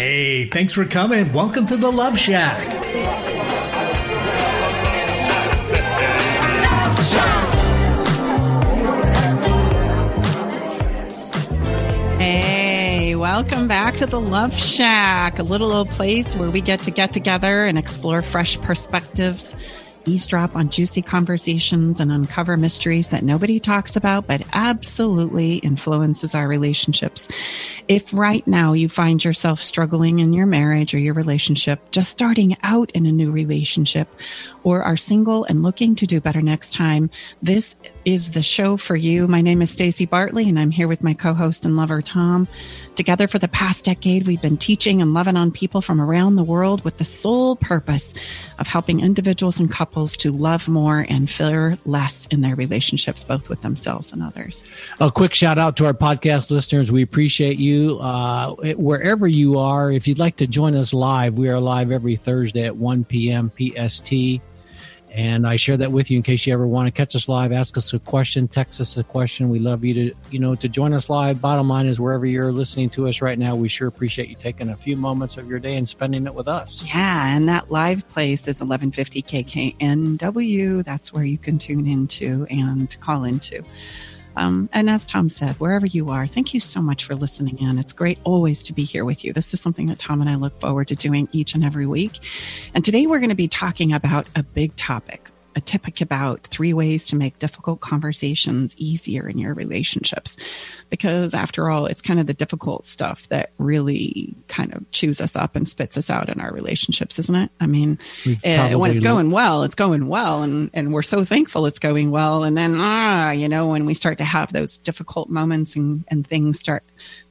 Hey, thanks for coming. Welcome to the Love Shack. Hey, welcome back to the Love Shack, a little old place where we get to get together and explore fresh perspectives eavesdrop on juicy conversations and uncover mysteries that nobody talks about, but absolutely influences our relationships. If right now you find yourself struggling in your marriage or your relationship, just starting out in a new relationship, or are single and looking to do better next time, this is the show for you. My name is Staci Bartley and I'm here with my co-host and lover Tom. Together for the past decade, we've been teaching and loving on people from around the world with the sole purpose of helping individuals and couples to love more and fear less in their relationships, both with themselves and others. A quick shout out to our podcast listeners. We appreciate you uh, wherever you are. If you'd like to join us live, we are live every Thursday at 1 p.m. PST. And I share that with you in case you ever want to catch us live, ask us a question, text us a question. We love you to, you know, to join us live. Bottom line is wherever you're listening to us right now, we sure appreciate you taking a few moments of your day and spending it with us. Yeah, and that live place is 1150 KKNW. That's where you can tune into and call into. Um, and as Tom said, wherever you are, thank you so much for listening in. It's great always to be here with you. This is something that Tom and I look forward to doing each and every week. And today we're going to be talking about a big topic a topic about three ways to make difficult conversations easier in your relationships. Because after all, it's kind of the difficult stuff that really kind of chews us up and spits us out in our relationships, isn't it? I mean, uh, when it's going well, it's going well, and, and we're so thankful it's going well. And then, ah, you know, when we start to have those difficult moments and, and things start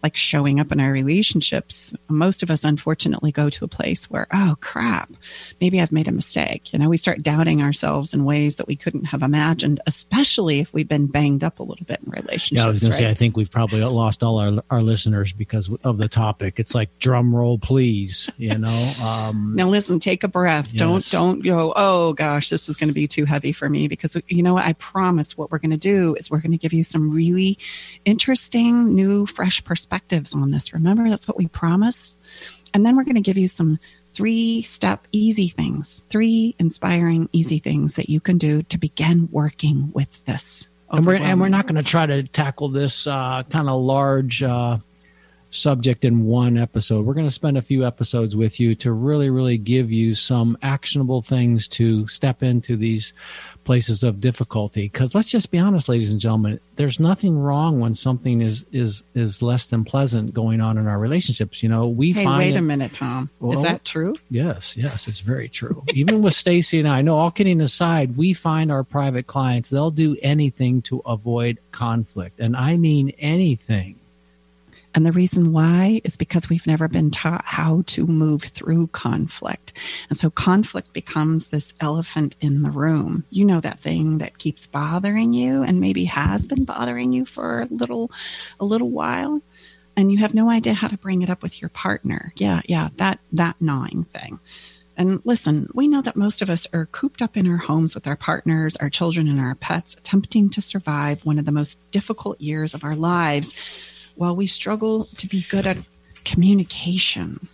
like showing up in our relationships, most of us unfortunately go to a place where, oh crap, maybe I've made a mistake. You know, we start doubting ourselves in ways that we couldn't have imagined, especially if we've been banged up a little bit in relationships. Yeah, I was going right? to say, I think we've probably lost all our, our listeners because of the topic. It's like drum roll, please, you know? Um, now listen, take a breath. Yes. Don't, don't go, oh gosh, this is going to be too heavy for me because you know what? I promise what we're going to do is we're going to give you some really interesting, new, fresh perspectives on this. Remember, that's what we promise. And then we're going to give you some three step easy things, three inspiring easy things that you can do to begin working with this. And we're, and we're not going to try to tackle this uh, kind of large uh, subject in one episode. We're going to spend a few episodes with you to really, really give you some actionable things to step into these places of difficulty. Because let's just be honest, ladies and gentlemen, there's nothing wrong when something is is is less than pleasant going on in our relationships. You know, we hey, find. wait it, a minute, Tom. Well, is that true? Yes, yes, it's very true. Even with Staci and I, no, all kidding aside, we find our private clients they'll do anything to avoid conflict, and I mean anything. And the reason why is because we've never been taught how to move through conflict. And so conflict becomes this elephant in the room. You know, that thing that keeps bothering you and maybe has been bothering you for a little, a little while. And you have no idea how to bring it up with your partner. Yeah, yeah, that, that gnawing thing. And listen, we know that most of us are cooped up in our homes with our partners, our children, and our pets, attempting to survive one of the most difficult years of our lives while we struggle to be good at communication.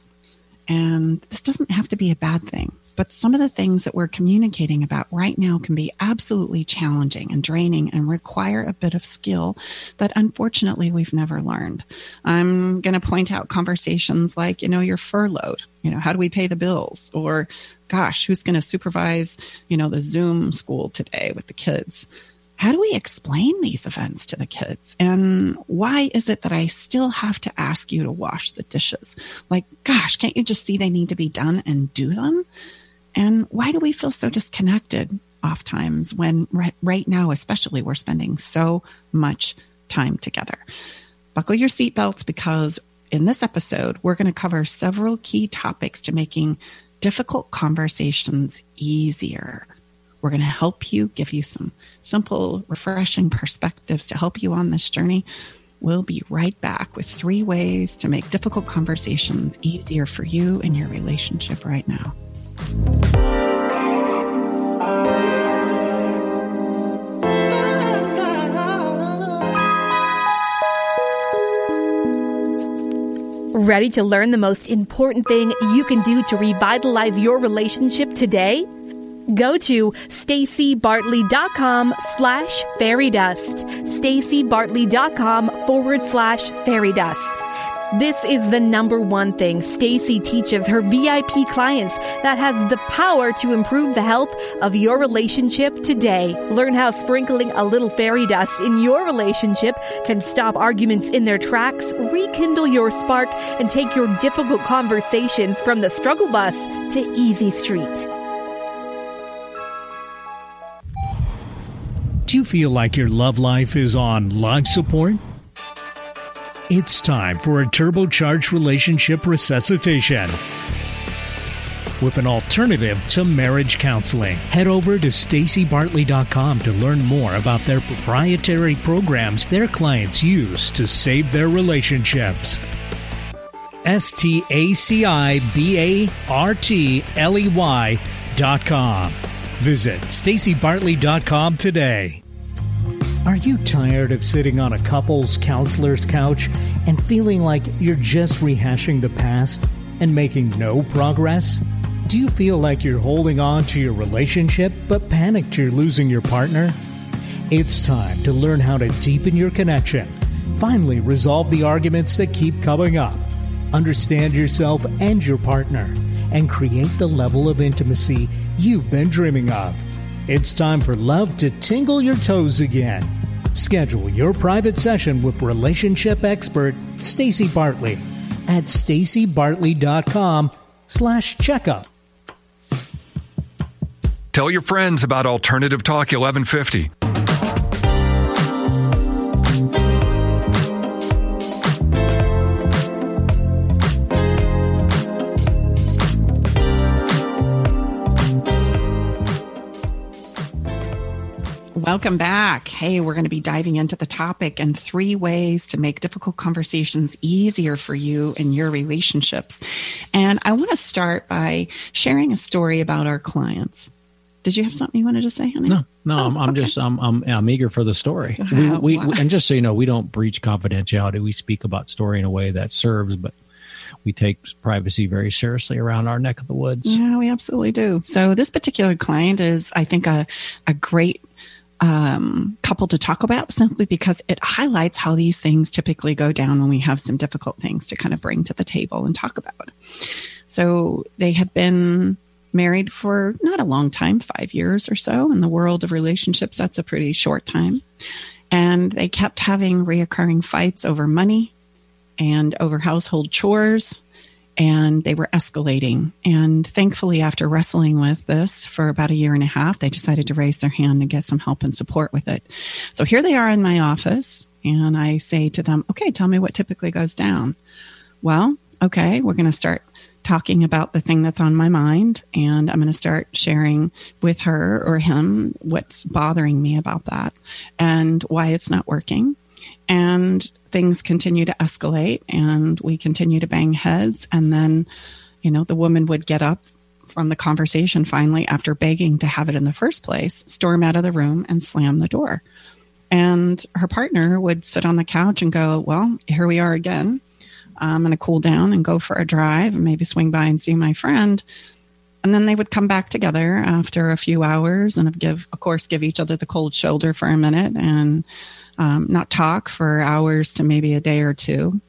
And this doesn't have to be a bad thing, but some of the things that we're communicating about right now can be absolutely challenging and draining and require a bit of skill that unfortunately we've never learned. I'm going to point out conversations like, you know, your furloughed, you know, how do we pay the bills? Or, gosh, who's going to supervise, you know, the Zoom school today with the kids? How do we explain these events to the kids? And why is it that I still have to ask you to wash the dishes? Like, gosh, can't you just see they need to be done and do them? And why do we feel so disconnected oftentimes when right, right now, especially, we're spending so much time together? Buckle your seatbelts because in this episode, we're going to cover several key topics to making difficult conversations easier. We're going to help you, give you some simple, refreshing perspectives to help you on this journey. We'll be right back with three ways to make difficult conversations easier for you in your relationship right now. Ready to learn the most important thing you can do to revitalize your relationship today? Go to stacibartley.com slash fairy dust. stacibartley.com forward slash fairy dust. This is the number one thing Staci teaches her VIP clients that has the power to improve the health of your relationship today. Learn how sprinkling a little fairy dust in your relationship can stop arguments in their tracks, rekindle your spark, and take your difficult conversations from the struggle bus to easy street. Do you feel like your love life is on life support? It's time for a turbocharged relationship resuscitation with an alternative to marriage counseling. Head over to stacibartley.com to learn more about their proprietary programs their clients use to save their relationships. S T A C I B A R T L E Y dot com. Visit stacibartley.com today. Are you tired of sitting on a couple's counselor's couch and feeling like you're just rehashing the past and making no progress? Do you feel like you're holding on to your relationship but panicked you're losing your partner? It's time to learn how to deepen your connection, finally resolve the arguments that keep coming up, understand yourself and your partner, and create the level of intimacy you've been dreaming of. It's time for love to tingle your toes again. Schedule your private session with relationship expert Staci Bartley at stacibartley.com slash checkup. Tell your friends about Alternative Talk 1150. Welcome back. Hey, we're going to be diving into the topic and three ways to make difficult conversations easier for you in your relationships. And I want to start by sharing a story about our clients. Did you have something you wanted to say, honey? No, no, oh, I'm, I'm okay. just I'm, I'm I'm eager for the story. We, we, wow. and just so you know, we don't breach confidentiality. We speak about story in a way that serves, but we take privacy very seriously around our neck of the woods. Yeah, we absolutely do. So this particular client is, I think, a a great um, couple to talk about simply because it highlights how these things typically go down when we have some difficult things to kind of bring to the table and talk about. So they had been married for not a long time, five years or so. In the world of relationships, that's a pretty short time. And they kept having reoccurring fights over money and over household chores and they were escalating. And thankfully, after wrestling with this for about a year and a half, they decided to raise their hand and get some help and support with it. So here they are in my office, and I say to them, Okay, tell me what typically goes down. Well, okay, we're going to start talking about the thing that's on my mind, and I'm going to start sharing with her or him what's bothering me about that and why it's not working and things continue to escalate and we continue to bang heads. And then you know the woman would get up from the conversation finally after begging to have it in the first place storm out of the room and slam the door. And her partner would sit on the couch and go well here we are again. Um, I'm going to cool down and go for a drive and maybe swing by and see my friend and then they would come back together after a few hours and give of course give each other the cold shoulder for a minute and um, not talk for hours to maybe a day or two.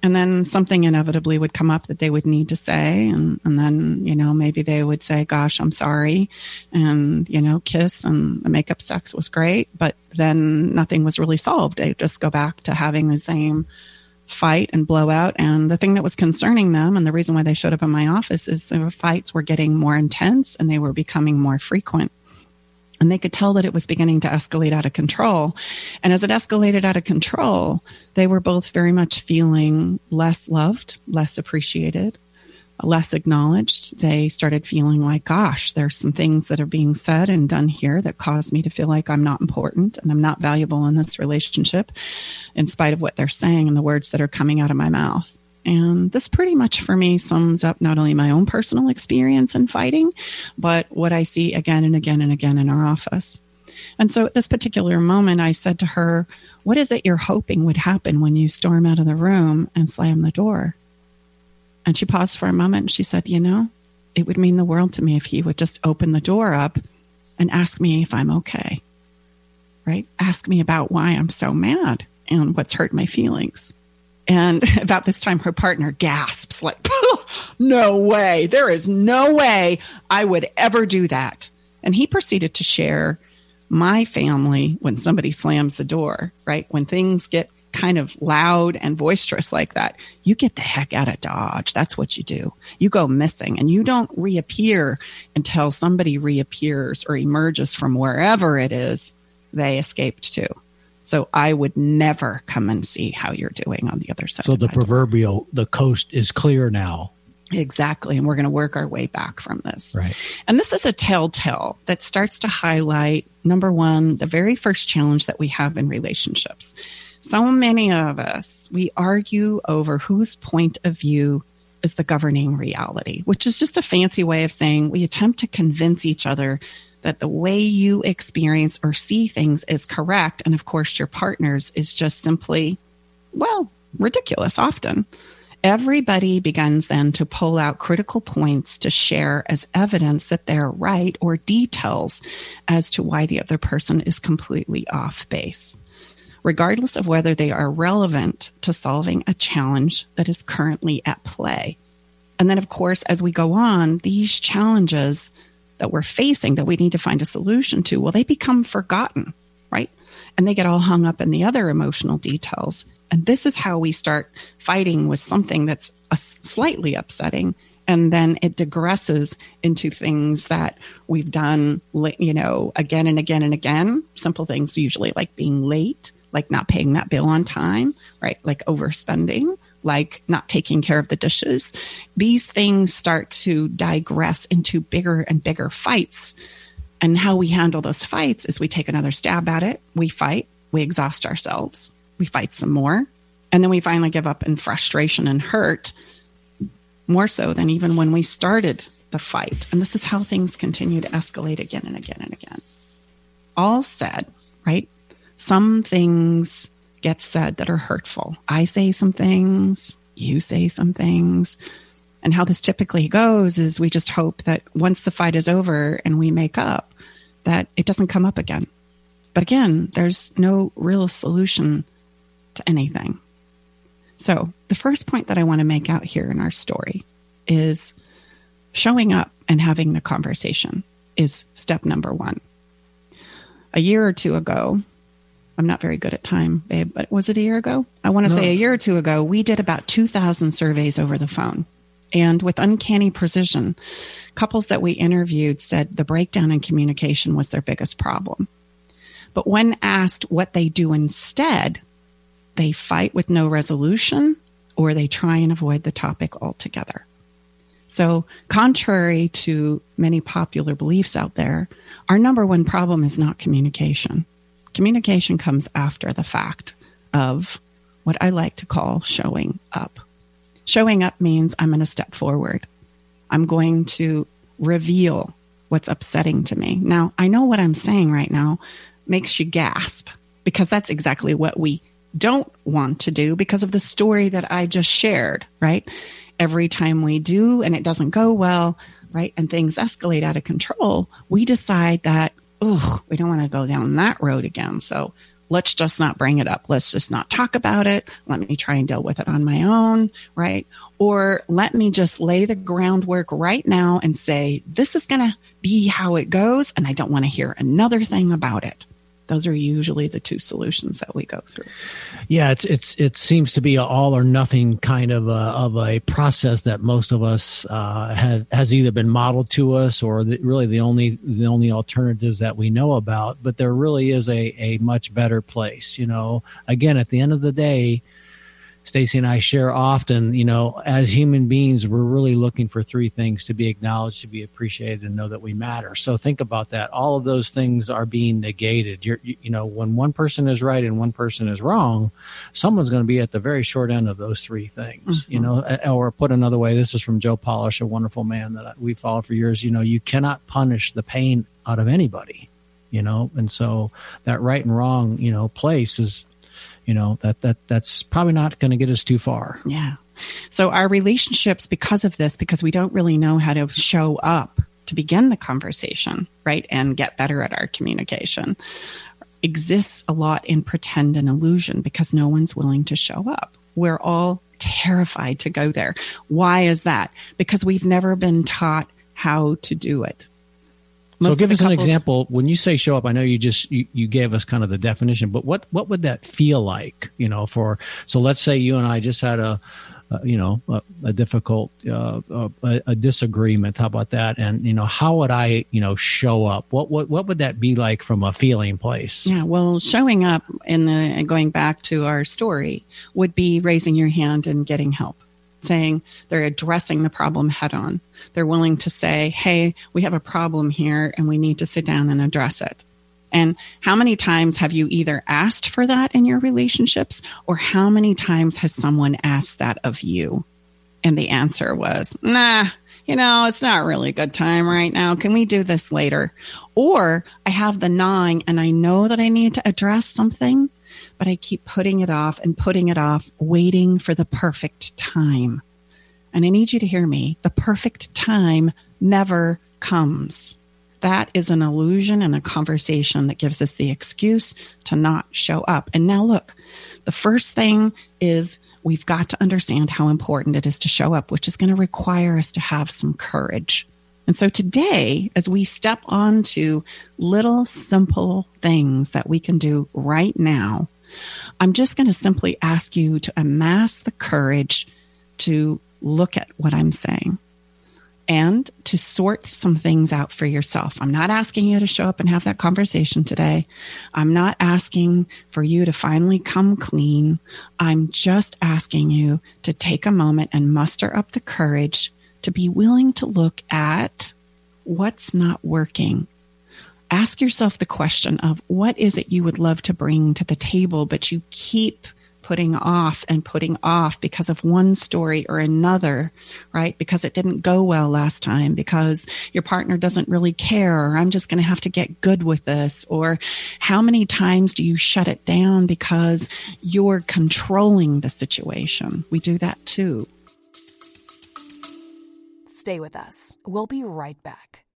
And then something inevitably would come up that they would need to say. And, and then, you know, maybe they would say, gosh, I'm sorry. And, you know, kiss and the makeup sex was great. But then nothing was really solved. They just go back to having the same fight and blowout. And the thing that was concerning them and the reason why they showed up in my office is the fights were getting more intense and they were becoming more frequent and they could tell that it was beginning to escalate out of control. And as it escalated out of control, they were both very much feeling less loved, less appreciated, less acknowledged. They started feeling like, gosh, there's some things that are being said and done here that cause me to feel like I'm not important and I'm not valuable in this relationship, in spite of what they're saying and the words that are coming out of my mouth. And this pretty much for me sums up not only my own personal experience in fighting, but what I see again and again and again in our office. And so at this particular moment, I said to her, What is it you're hoping would happen when you storm out of the room and slam the door? And she paused for a moment and she said, You know, it would mean the world to me if he would just open the door up and ask me if I'm okay. Right? Ask me about why I'm so mad and what's hurt my feelings. And about this time, her partner gasps, like, No way. There is no way I would ever do that. And he proceeded to share my family when somebody slams the door, right? When things get kind of loud and boisterous like that, you get the heck out of Dodge. That's what you do. You go missing and you don't reappear until somebody reappears or emerges from wherever it is they escaped to. So I would never come and see how you're doing on the other side. So the proverbial, the coast is clear now. Exactly. And we're going to work our way back from this. Right. And this is a telltale that starts to highlight number one, the very first challenge that we have in relationships. So many of us, we argue over whose point of view is the governing reality, which is just a fancy way of saying we attempt to convince each other that the way you experience or see things is correct. And of course, your partner's is just simply, well, ridiculous often. Everybody begins then to pull out critical points to share as evidence that they're right or details as to why the other person is completely off base, regardless of whether they are relevant to solving a challenge that is currently at play. And then, of course, as we go on, these challenges that we're facing that we need to find a solution to, well, they become forgotten, right? And they get all hung up in the other emotional details and this is how we start fighting with something that's slightly upsetting. And then it digresses into things that we've done, you know, again and again and again. Simple things, usually like being late, like not paying that bill on time, right? Like overspending, like not taking care of the dishes. These things start to digress into bigger and bigger fights. And how we handle those fights is we take another stab at it, we fight, we exhaust ourselves, we fight some more. And then we finally give up in frustration and hurt, more so than even when we started the fight. And this is how things continue to escalate again and again and again. All said, right? Some things get said that are hurtful. I say some things, you say some things. And how this typically goes is we just hope that once the fight is over and we make up, that it doesn't come up again. But again, there's no real solution to anything. So, the first point that I want to make out here in our story is showing up and having the conversation is step number one. A year or two ago, I'm not very good at time, babe, but was it a year ago? I want to no. say a year or two ago, we did about 2,000 surveys over the phone. And with uncanny precision, couples that we interviewed said the breakdown in communication was their biggest problem. But when asked what they do instead, they fight with no resolution or they try and avoid the topic altogether. So, contrary to many popular beliefs out there, our number one problem is not communication. Communication comes after the fact of what I like to call showing up. Showing up means I'm going to step forward. I'm going to reveal what's upsetting to me. Now, I know what I'm saying right now makes you gasp because that's exactly what we don't want to do because of the story that I just shared, right? Every time we do and it doesn't go well, right, and things escalate out of control, we decide that, we don't want to go down that road again. So let's just not bring it up. Let's just not talk about it. Let me try and deal with it on my own, right? Or let me just lay the groundwork right now and say, this is going to be how it goes. And I don't want to hear another thing about it those are usually the two solutions that we go through. Yeah, it's it's it seems to be an all or nothing kind of a, of a process that most of us uh, have has either been modeled to us or the, really the only the only alternatives that we know about. But there really is a a much better place. You know, again, at the end of the day Staci and I share often, you know, as human beings, we're really looking for three things to be acknowledged, to be appreciated, and know that we matter. So think about that. All of those things are being negated. You're, you know, when one person is right and one person is wrong, someone's going to be at the very short end of those three things, mm-hmm. you know, or put another way, this is from Joe Polish, a wonderful man that we followed for years. You know, you cannot punish the pain out of anybody, you know, and so that right and wrong, you know, place is you know that that that's probably not going to get us too far. Yeah. So our relationships, because of this, because we don't really know how to show up to begin the conversation, right, and get better at our communication, exists a lot in pretend and illusion because no one's willing to show up. We're all terrified to go there. Why is that? Because we've never been taught how to do it. Most so give us couples, an example. When you say show up, I know you just you, you gave us kind of the definition, but what what would that feel like? You know, for so let's say you and I just had a uh, you know a, a difficult uh, a, a, disagreement how about that and you know how would i you know show up what what what would that be like from a feeling place yeah well showing up in the going back to our story would be raising your hand and getting help saying they're addressing the problem head on they're willing to say hey we have a problem here and we need to sit down and address it and how many times have you either asked for that in your relationships or how many times has someone asked that of you? And the answer was, nah, you know, it's not really a good time right now. Can we do this later? Or I have the gnawing and I know that I need to address something, but I keep putting it off and putting it off, waiting for the perfect time. And I need you to hear me. The perfect time never comes. That is an illusion and a conversation that gives us the excuse to not show up. And now, look, the first thing is we've got to understand how important it is to show up, which is going to require us to have some courage. And so today, as we step onto little simple things that we can do right now, I'm just going to simply ask you to amass the courage to look at what I'm saying and to sort some things out for yourself. I'm not asking you to show up and have that conversation today. I'm not asking for you to finally come clean. I'm just asking you to take a moment and muster up the courage to be willing to look at what's not working. Ask yourself the question of what is it you would love to bring to the table, but you keep putting off and putting off because of one story or another, right? Because it didn't go well last time, because your partner doesn't really care, or I'm just going to have to get good with this, or how many times do you shut it down because you're controlling the situation? We do that too. Stay with us. We'll be right back.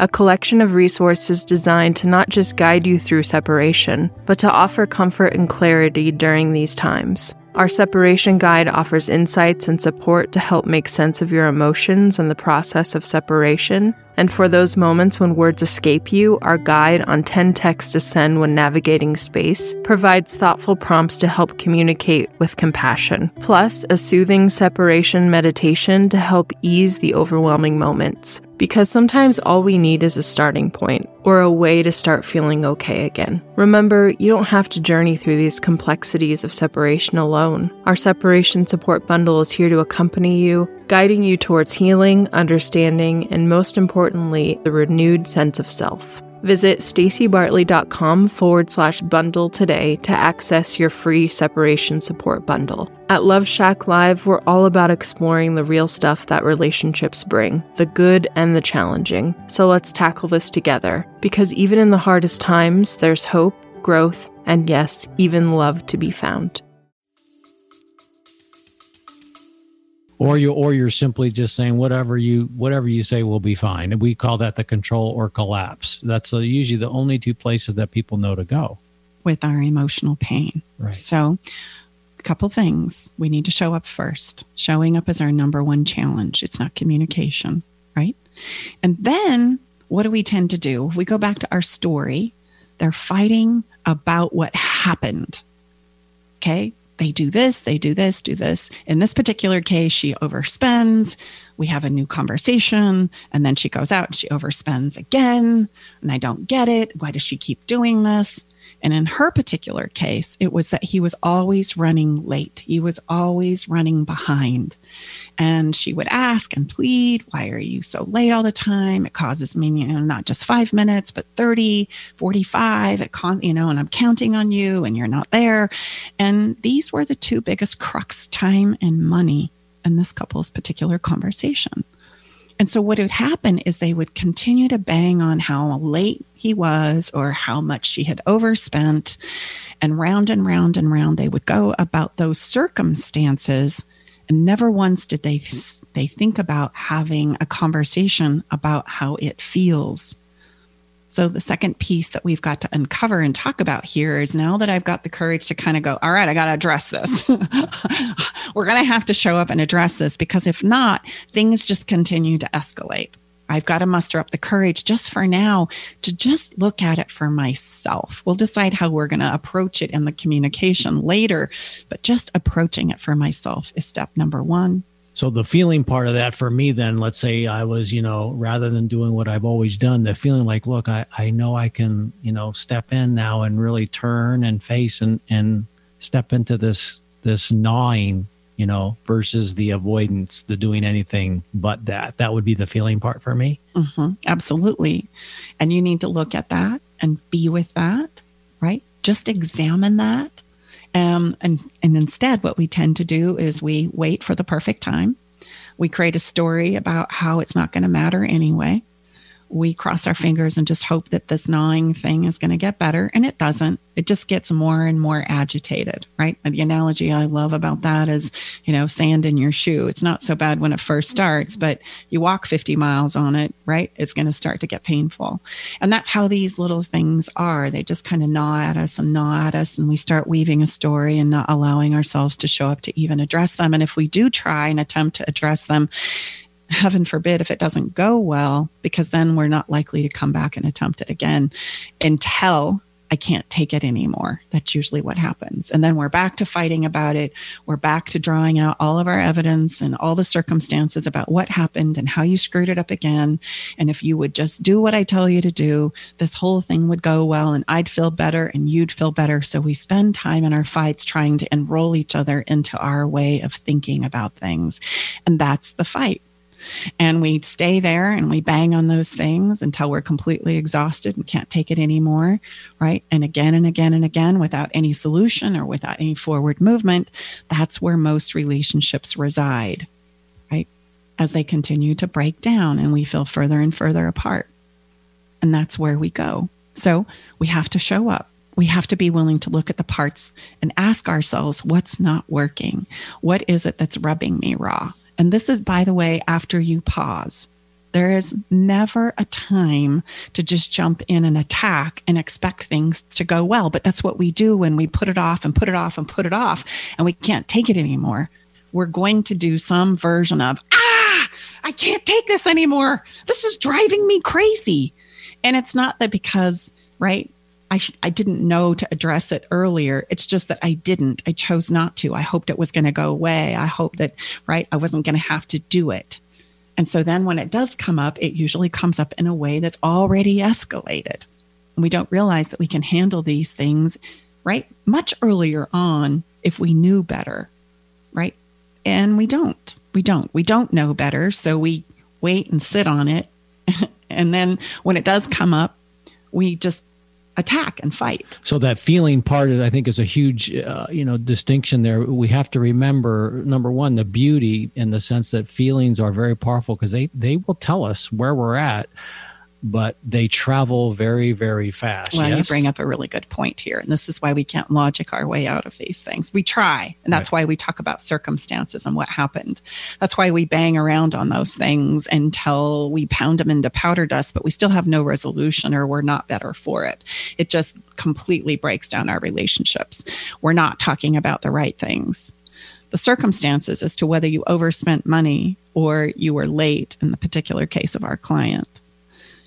a collection of resources designed to not just guide you through separation, but to offer comfort and clarity during these times. Our separation guide offers insights and support to help make sense of your emotions and the process of separation. And for those moments when words escape you, our guide on 10 texts to send when navigating space provides thoughtful prompts to help communicate with compassion, plus a soothing separation meditation to help ease the overwhelming moments because sometimes all we need is a starting point or a way to start feeling okay again. Remember, you don't have to journey through these complexities of separation alone. Our separation support bundle is here to accompany you, guiding you towards healing, understanding, and most importantly, the renewed sense of self. Visit stacibartley.com forward slash bundle today to access your free separation support bundle. At Love Shack Live, we're all about exploring the real stuff that relationships bring, the good and the challenging. So let's tackle this together, because even in the hardest times, there's hope, growth, and yes, even love to be found. Or you or you're simply just saying whatever you whatever you say will be fine. And we call that the control or collapse. That's uh, usually the only two places that people know to go. With our emotional pain. Right. So a couple things. We need to show up first. Showing up is our number one challenge. It's not communication right? And then what do we tend to do? If we go back to our story. They're fighting about what happened. Okay they do this, they do this, do this. In this particular case, she overspends. We have a new conversation, and then she goes out and she overspends again. And I don't get it. Why does she keep doing this? And in her particular case, it was that he was always running late. He was always running behind. And she would ask and plead, Why are you so late all the time? It causes me, you know, not just five minutes, but 30, 45. It con- you know, and I'm counting on you and you're not there. And these were the two biggest crux time and money in this couple's particular conversation. And so, what would happen is they would continue to bang on how late he was or how much she had overspent. And round and round and round they would go about those circumstances. And never once did they, they think about having a conversation about how it feels so, the second piece that we've got to uncover and talk about here is now that I've got the courage to kind of go, all right, I got to address this. We're going to have to show up and address this because if not, things just continue to escalate. I've got to muster up the courage just for now to just look at it for myself. We'll decide how we're going to approach it in the communication later, but just approaching it for myself is step number one. So the feeling part of that for me, then, let's say I was, you know, rather than doing what I've always done, the feeling like, look, I, I know I can, you know, step in now and really turn and face and, and step into this, this gnawing, you know, versus the avoidance, the doing anything but that. That would be the feeling part for me. Mm-hmm, absolutely. And you need to look at that and be with that, right? Just examine that um, and, and instead, what we tend to do is we wait for the perfect time. We create a story about how it's not going to matter anyway we cross our fingers and just hope that this gnawing thing is going to get better. And it doesn't. It just gets more and more agitated, right? The analogy I love about that is, you know, sand in your shoe. It's not so bad when it first starts, but you walk 50 miles on it, right? It's going to start to get painful. And that's how these little things are. They just kind of gnaw at us and gnaw at us. And we start weaving a story and not allowing ourselves to show up to even address them. And if we do try and attempt to address them, heaven forbid if it doesn't go well, because then we're not likely to come back and attempt it again until I can't take it anymore. That's usually what happens. And then we're back to fighting about it. We're back to drawing out all of our evidence and all the circumstances about what happened and how you screwed it up again. And if you would just do what I tell you to do, this whole thing would go well and I'd feel better and you'd feel better. So we spend time in our fights trying to enroll each other into our way of thinking about things. And that's the fight. And we stay there and we bang on those things until we're completely exhausted and can't take it anymore, right? And again and again and again without any solution or without any forward movement. That's where most relationships reside, right? As they continue to break down and we feel further and further apart. And that's where we go. So we have to show up we have to be willing to look at the parts and ask ourselves what's not working? What is it that's rubbing me raw? And this is, by the way, after you pause. There is never a time to just jump in and attack and expect things to go well. But that's what we do when we put it off and put it off and put it off and we can't take it anymore. We're going to do some version of, ah, I can't take this anymore. This is driving me crazy. And it's not that because, right, I, sh- I didn't know to address it earlier. It's just that I didn't. I chose not to. I hoped it was going to go away. I hoped that, right, I wasn't going to have to do it. And so then when it does come up, it usually comes up in a way that's already escalated. And we don't realize that we can handle these things, right, much earlier on if we knew better, right? And we don't. We don't. We don't know better. So we wait and sit on it. and then when it does come up, we just attack and fight. So that feeling part, I think, is a huge, uh, you know, distinction there. We have to remember number one, the beauty in the sense that feelings are very powerful because they they will tell us where we're at but they travel very, very fast. Well, yes? you bring up a really good point here. And this is why we can't logic our way out of these things. We try. And that's right. why we talk about circumstances and what happened. That's why we bang around on those things until we pound them into powder dust, but we still have no resolution or we're not better for it. It just completely breaks down our relationships. We're not talking about the right things the circumstances as to whether you overspent money or you were late in the particular case of our client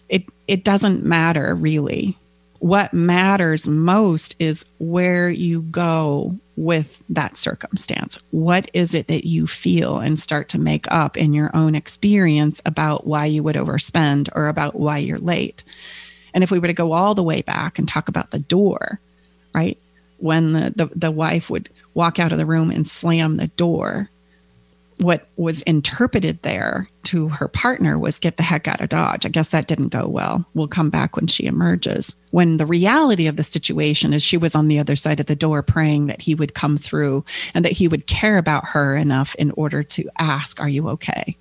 it it doesn't matter really what matters most is where you go with that circumstance. What is it that you feel and start to make up in your own experience about why you would overspend or about why you're late? And if we were to go all the way back and talk about the door, right? When the, the, the wife would walk out of the room and slam the door, what was interpreted there to her partner was get the heck out of Dodge. I guess that didn't go well. We'll come back when she emerges. When the reality of the situation is she was on the other side of the door praying that he would come through and that he would care about her enough in order to ask, Are you okay?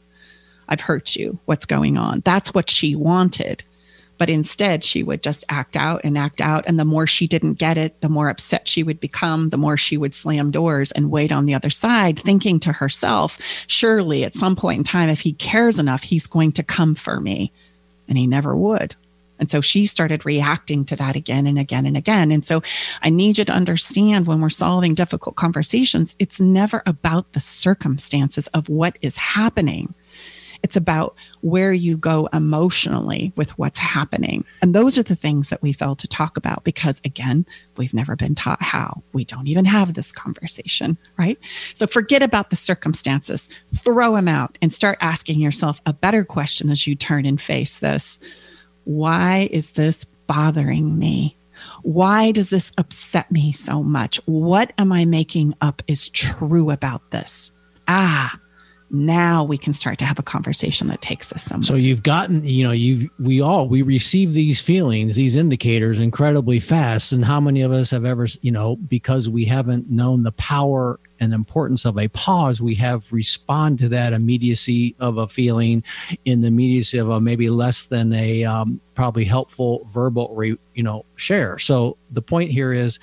I've hurt you. What's going on? That's what she wanted. But instead, she would just act out and act out. And the more she didn't get it, the more upset she would become, the more she would slam doors and wait on the other side, thinking to herself, surely at some point in time, if he cares enough, he's going to come for me. And he never would. And so she started reacting to that again and again and again. And so I need you to understand when we're solving difficult conversations, it's never about the circumstances of what is happening. It's about where you go emotionally with what's happening. And those are the things that we fail to talk about because, again, we've never been taught how. We don't even have this conversation, right? So forget about the circumstances, throw them out, and start asking yourself a better question as you turn and face this Why is this bothering me? Why does this upset me so much? What am I making up is true about this? Ah, now we can start to have a conversation that takes us somewhere. So you've gotten, you know, you we all we receive these feelings, these indicators incredibly fast. And how many of us have ever, you know, because we haven't known the power and importance of a pause, we have respond to that immediacy of a feeling in the immediacy of a maybe less than a um, probably helpful verbal, re, you know, share. So the point here is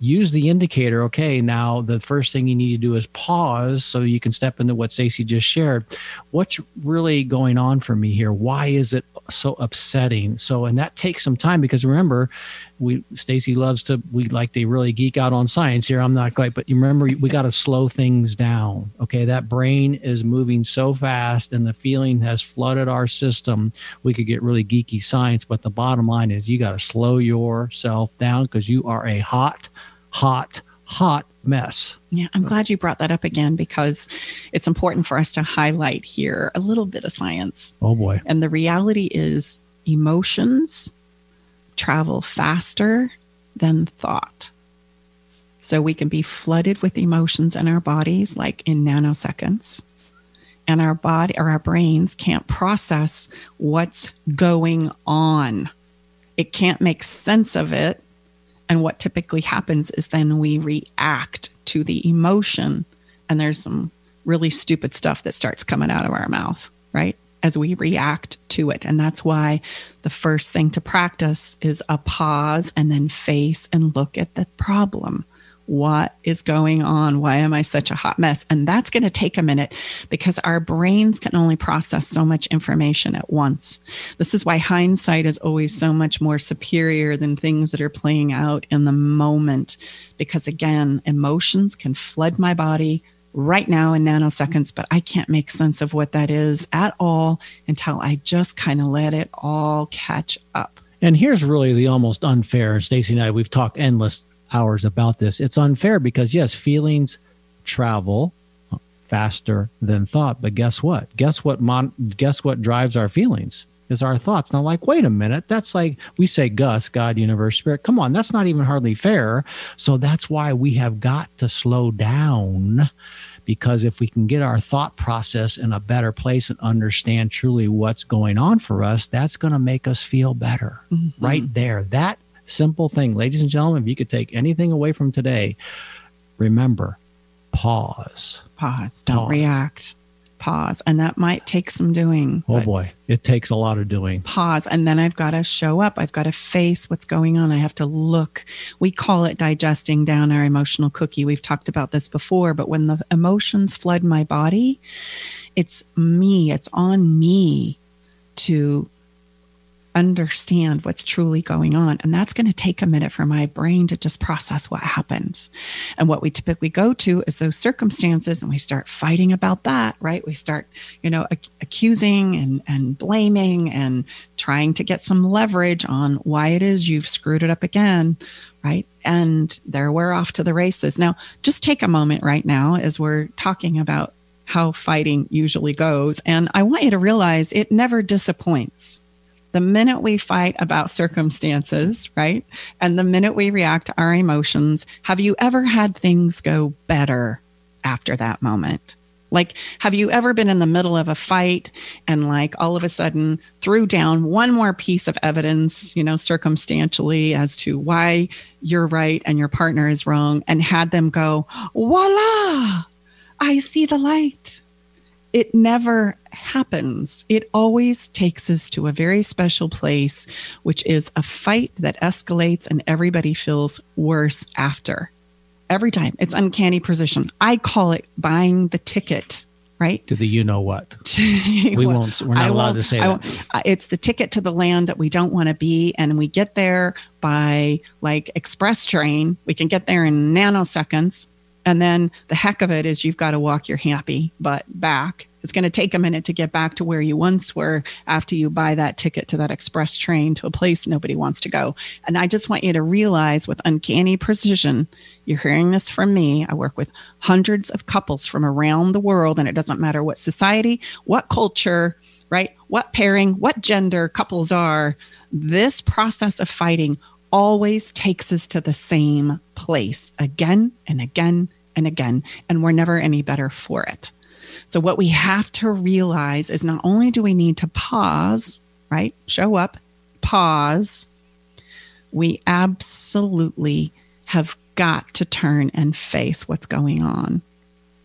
use the indicator. Okay, now the first thing you need to do is pause so you can step into what Staci just shared. What's really going on for me here? Why is it so upsetting? So, and that takes some time because remember, we Staci loves to we like to really geek out on science here. I'm not quite, but you remember we got to slow things down. Okay, that brain is moving so fast and the feeling has flooded our system. We could get really geeky science, but the bottom line is you got to slow yourself down because you are a hot, hot, hot mess. Yeah, I'm glad you brought that up again because it's important for us to highlight here a little bit of science. Oh boy. And the reality is emotions travel faster than thought. So we can be flooded with emotions in our bodies like in nanoseconds. And our body or our brains can't process what's going on. It can't make sense of it. And what typically happens is then we react to the emotion, and there's some really stupid stuff that starts coming out of our mouth, right? As we react to it. And that's why the first thing to practice is a pause and then face and look at the problem. What is going on? Why am I such a hot mess? And that's going to take a minute because our brains can only process so much information at once. This is why hindsight is always so much more superior than things that are playing out in the moment. Because again, emotions can flood my body, right now in nanoseconds, but I can't make sense of what that is at all until I just kind of let it all catch up. And here's really the almost unfair. Staci and I, we've talked endless hours about this. It's unfair because yes, feelings travel faster than thought, but guess what? Guess what? Mon- guess what drives our feelings? is our thoughts. Now, like, wait a minute, that's like we say Gus, God, universe, spirit. Come on, that's not even hardly fair. So that's why we have got to slow down because if we can get our thought process in a better place and understand truly what's going on for us, that's going to make us feel better mm-hmm. right there. That simple thing, ladies and gentlemen, if you could take anything away from today, remember pause. Pause. Don't pause. react pause and that might take some doing oh boy. It takes a lot of doing. Pause and then i've got to show up. I've got to face what's going on. I have to look. We call it digesting down our emotional cookie. We've talked about this before but when the emotions flood my body it's me it's on me to understand what's truly going on. And that's going to take a minute for my brain to just process what happens. And what we typically go to is those circumstances and we start fighting about that, right? We start, you know, ac- accusing and, and blaming and trying to get some leverage on why it is you've screwed it up again, right? And there we're off to the races. Now, just take a moment right now as we're talking about how fighting usually goes. And I want you to realize it never disappoints the minute we fight about circumstances, right? And the minute we react to our emotions, have you ever had things go better after that moment? Like, have you ever been in the middle of a fight and, like, all of a sudden threw down one more piece of evidence, you know, circumstantially as to why you're right and your partner is wrong and had them go, voila, I see the light? It never happens. It always takes us to a very special place, which is a fight that escalates and everybody feels worse after every time. It's uncanny precision. I call it buying the ticket, right? To the you know what. we won't, we're not I allowed to say that. Uh, it's the ticket to the land that we don't want to be. And we get there by like express train. We can get there in nanoseconds. And then the heck of it is you've got to walk your happy butt back it's going to take a minute to get back to where you once were after you buy that ticket to that express train to a place nobody wants to go. And I just want you to realize with uncanny precision, you're hearing this from me. I work with hundreds of couples from around the world, and it doesn't matter what society, what culture, right? What pairing, what gender couples are. This process of fighting always takes us to the same place again and again and again, and we're never any better for it. So, what we have to realize is not only do we need to pause, right? Show up, pause. We absolutely have got to turn and face what's going on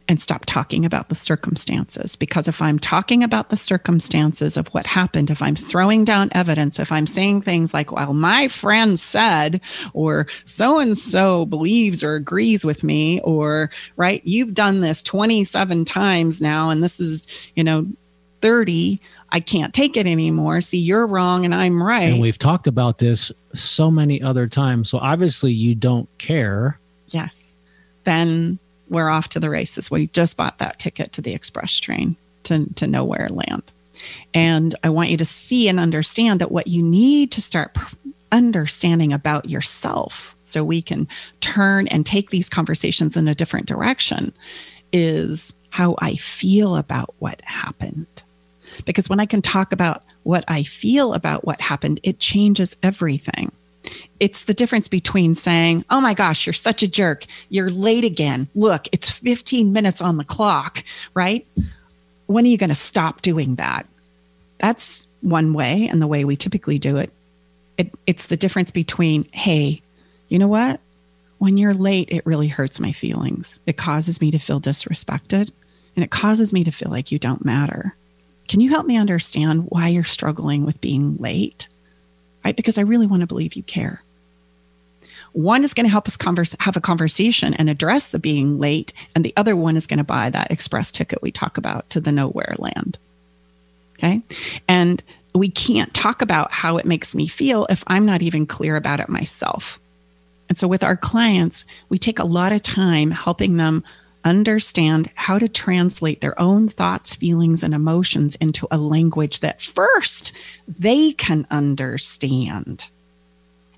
and stop talking about the circumstances. Because if I'm talking about the circumstances of what happened, if I'm throwing down evidence, if I'm saying things like, well, my friend said, or so and so believes or agrees with me, or, right, you've done this 27 times now, and this is, you know, 30. I can't take it anymore. See, you're wrong and I'm right. And we've talked about this so many other times. So obviously you don't care. Yes. Then we're off to the races. We just bought that ticket to the express train to, to nowhere land. And I want you to see and understand that what you need to start understanding about yourself so we can turn and take these conversations in a different direction is how I feel about what happened. Because when I can talk about what I feel about what happened, it changes everything. It's the difference between saying, Oh my gosh, you're such a jerk. You're late again. Look, it's 15 minutes on the clock, right? When are you going to stop doing that? That's one way and the way we typically do it. it. It's the difference between, Hey, you know what? When you're late, it really hurts my feelings. It causes me to feel disrespected and it causes me to feel like you don't matter. Can you help me understand why you're struggling with being late? Right? Because I really want to believe you care. One is going to help us converse, have a conversation and address the being late, and the other one is going to buy that express ticket we talk about to the nowhere land. Okay. And we can't talk about how it makes me feel if I'm not even clear about it myself. And so with our clients, we take a lot of time helping them understand how to translate their own thoughts, feelings, and emotions into a language that first they can understand.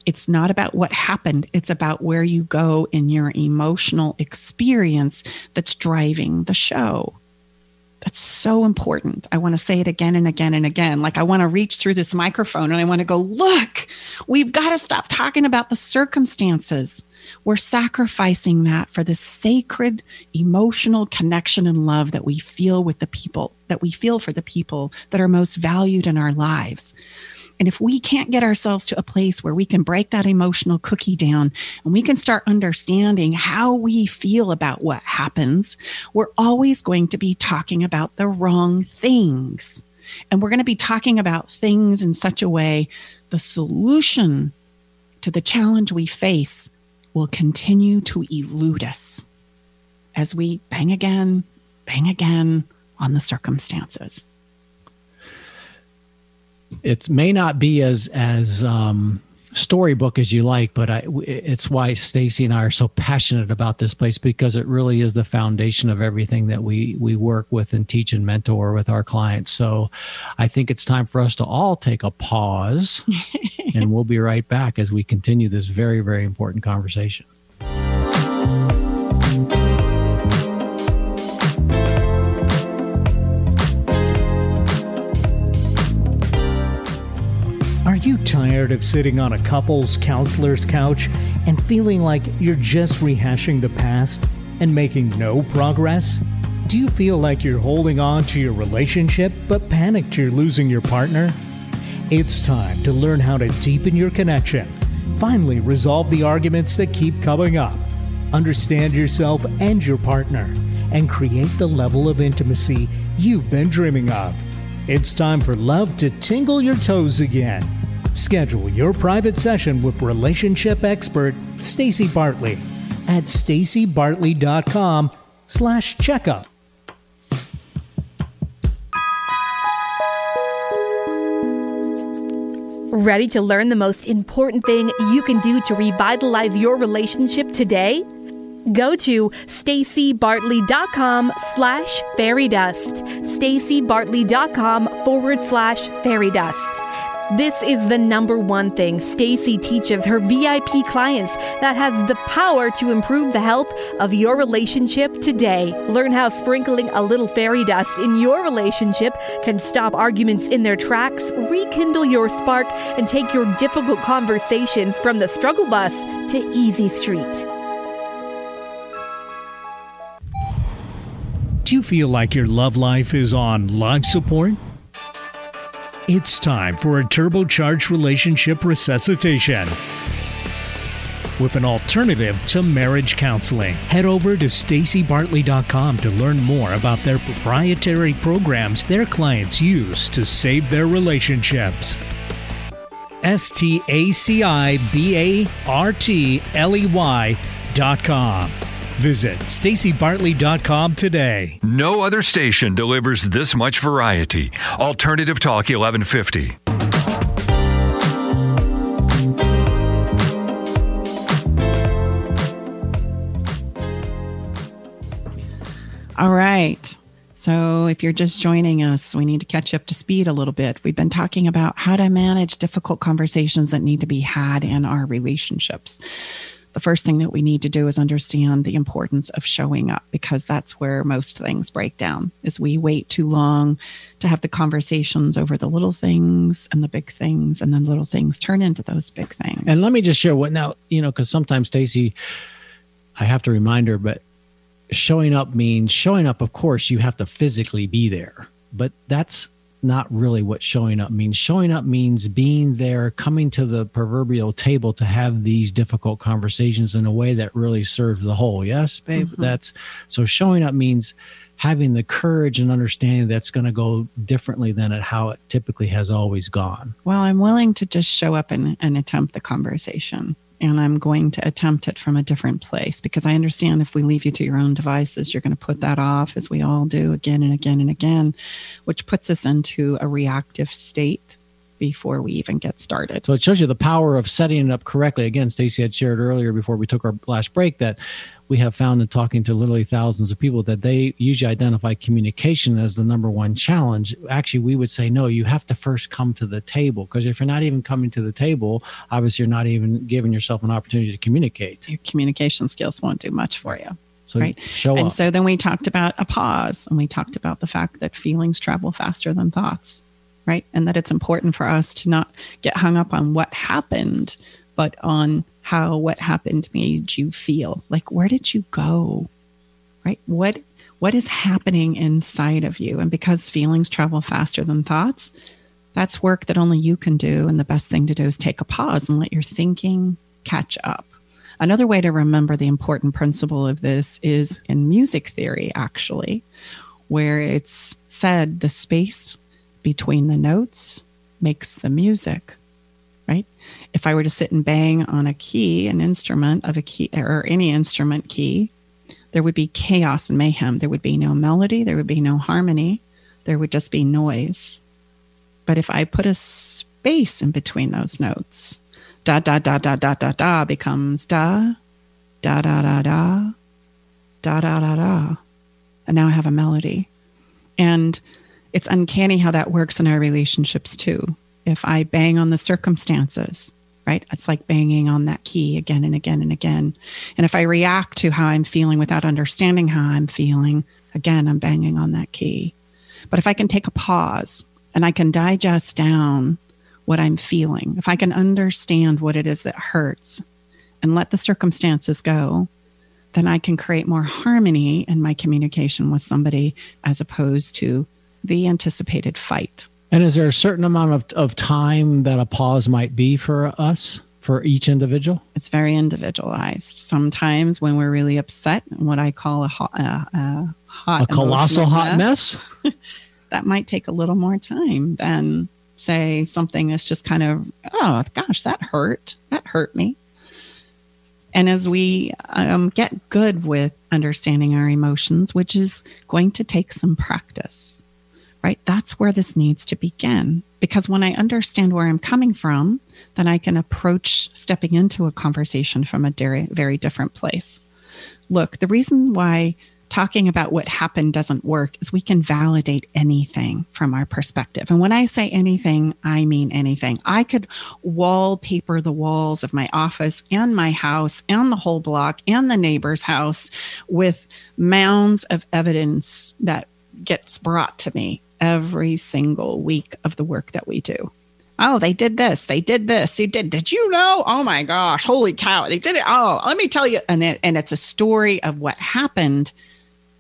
It's not about what happened, it's about where you go in your emotional experience that's driving the show. That's so important. I want to say it again and again and again. Like, I want to reach through this microphone and I want to go, look, we've got to stop talking about the circumstances. We're sacrificing that for the sacred emotional connection and love that we feel with the people, that we feel for the people that are most valued in our lives. And if we can't get ourselves to a place where we can break that emotional cookie down and we can start understanding how we feel about what happens, we're always going to be talking about the wrong things. And we're going to be talking about things in such a way the solution to the challenge we face will continue to elude us as we bang again, bang again on the circumstances it may not be as as um, storybook as you like, but I, it's why Staci and I are so passionate about this place because it really is the foundation of everything that we we work with and teach and mentor with our clients. So, I think it's time for us to all take a pause, and we'll be right back as we continue this very very important conversation. Tired of sitting on a couple's counselor's couch and feeling like you're just rehashing the past and making no progress? Do you feel like you're holding on to your relationship but panicked you're losing your partner? It's time to learn how to deepen your connection, finally resolve the arguments that keep coming up, understand yourself and your partner, and create the level of intimacy you've been dreaming of. It's time for love to tingle your toes again. Schedule your private session with relationship expert Staci Bartley at stacibartley.com slash checkup. Ready to learn the most important thing you can do to revitalize your relationship today? Go to stacibartley.com slash fairy dust. stacibartley.com forward slash fairy dust. This is the number one thing Staci teaches her VIP clients that has the power to improve the health of your relationship today. Learn how sprinkling a little fairy dust in your relationship can stop arguments in their tracks, rekindle your spark, and take your difficult conversations from the struggle bus to easy street. Do you feel like your love life is on life support? It's time for a turbocharged relationship resuscitation with an alternative to marriage counseling. Head over to stacibartley.com to learn more about their proprietary programs their clients use to save their relationships. S T A C I B A R T L E Y dot com. Visit stacibartley.com today. No other station delivers this much variety. Alternative Talk 1150. All right. So, if you're just joining us, we need to catch up to speed a little bit. We've been talking about how to manage difficult conversations that need to be had in our relationships. The first thing that we need to do is understand the importance of showing up because that's where most things break down. Is we wait too long to have the conversations over the little things and the big things and then little things turn into those big things. And let me just share what now, you know, because sometimes Staci, I have to remind her, but showing up means showing up, of course, you have to physically be there, but that's not really what showing up means. Showing up means being there, coming to the proverbial table to have these difficult conversations in a way that really serves the whole. Yes, babe? Mhm. That's so showing up means having the courage and understanding that's going to go differently than it, how it typically has always gone. Well, I'm willing to just show up and, and attempt the conversation. And I'm going to attempt it from a different place because I understand if we leave you to your own devices, you're going to put that off, as we all do again and again and again, which puts us into a reactive state before we even get started. So it shows you the power of setting it up correctly. Again, Staci had shared earlier before we took our last break that we have found in talking to literally thousands of people that they usually identify communication as the number one challenge. Actually, we would say, no, you have to first come to the table because if you're not even coming to the table, obviously you're not even giving yourself an opportunity to communicate. Your communication skills won't do much for you. So Right. and up. so then we talked about a pause and we talked about the fact that feelings travel faster than thoughts, right? And that it's important for us to not get hung up on what happened, but on how what happened made you feel. Like where did you go? Right? What what is happening inside of you? And because feelings travel faster than thoughts, that's work that only you can do. And the best thing to do is take a pause and let your thinking catch up. Another way to remember the important principle of this is in music theory, actually, where it's said the space between the notes makes the music, right? If I were to sit and bang on a key, an instrument of a key or any instrument key, there would be chaos and mayhem. There would be no melody, there would be no harmony, there would just be noise. But if I put a space in between those notes, da da da da da da da becomes da, da da da da, da da da da. And now I have a melody. And it's uncanny how that works in our relationships too. If I bang on the circumstances, right? It's like banging on that key again and again and again. And if I react to how I'm feeling without understanding how I'm feeling, again, I'm banging on that key. But if I can take a pause and I can digest down what I'm feeling, if I can understand what it is that hurts and let the circumstances go, then I can create more harmony in my communication with somebody as opposed to the anticipated fight. And is there a certain amount of, of time that a pause might be for us, for each individual? It's very individualized. Sometimes when we're really upset, what I call a hot, uh, uh, hot a colossal hot mess, mess that might take a little more time than say something that's just kind of, oh gosh, that hurt. That hurt me. And as we um, get good with understanding our emotions, which is going to take some practice, right? That's where this needs to begin. Because when I understand where I'm coming from, then I can approach stepping into a conversation from a very, very different place. Look, the reason why talking about what happened doesn't work is we can validate anything from our perspective. And when I say anything, I mean anything. I could wallpaper the walls of my office and my house and the whole block and the neighbor's house with mounds of evidence that gets brought to me every single week of the work that we do. Oh, they did this. They did this. They did. Did you know? Oh my gosh! Holy cow! They did it. Oh, let me tell you. And it, and it's a story of what happened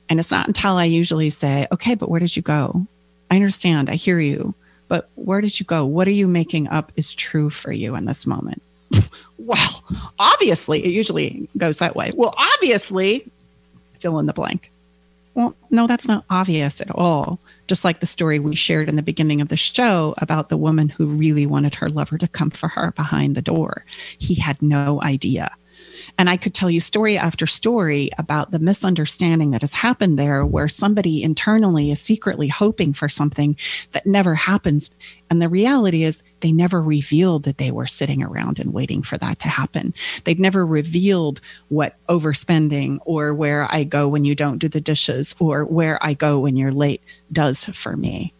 and it's not until I usually say, okay, but where did you go? I understand. I hear you. But where did you go? What are you making up is true for you in this moment? well, obviously, it usually goes that way. Well, obviously, fill in the blank. Well, no, that's not obvious at all. Just like the story we shared in the beginning of the show about the woman who really wanted her lover to come for her behind the door. He had no idea. And I could tell you story after story about the misunderstanding that has happened there, where somebody internally is secretly hoping for something that never happens. And the reality is, they never revealed that they were sitting around and waiting for that to happen. They'd never revealed what overspending or where I go when you don't do the dishes or where I go when you're late does for me,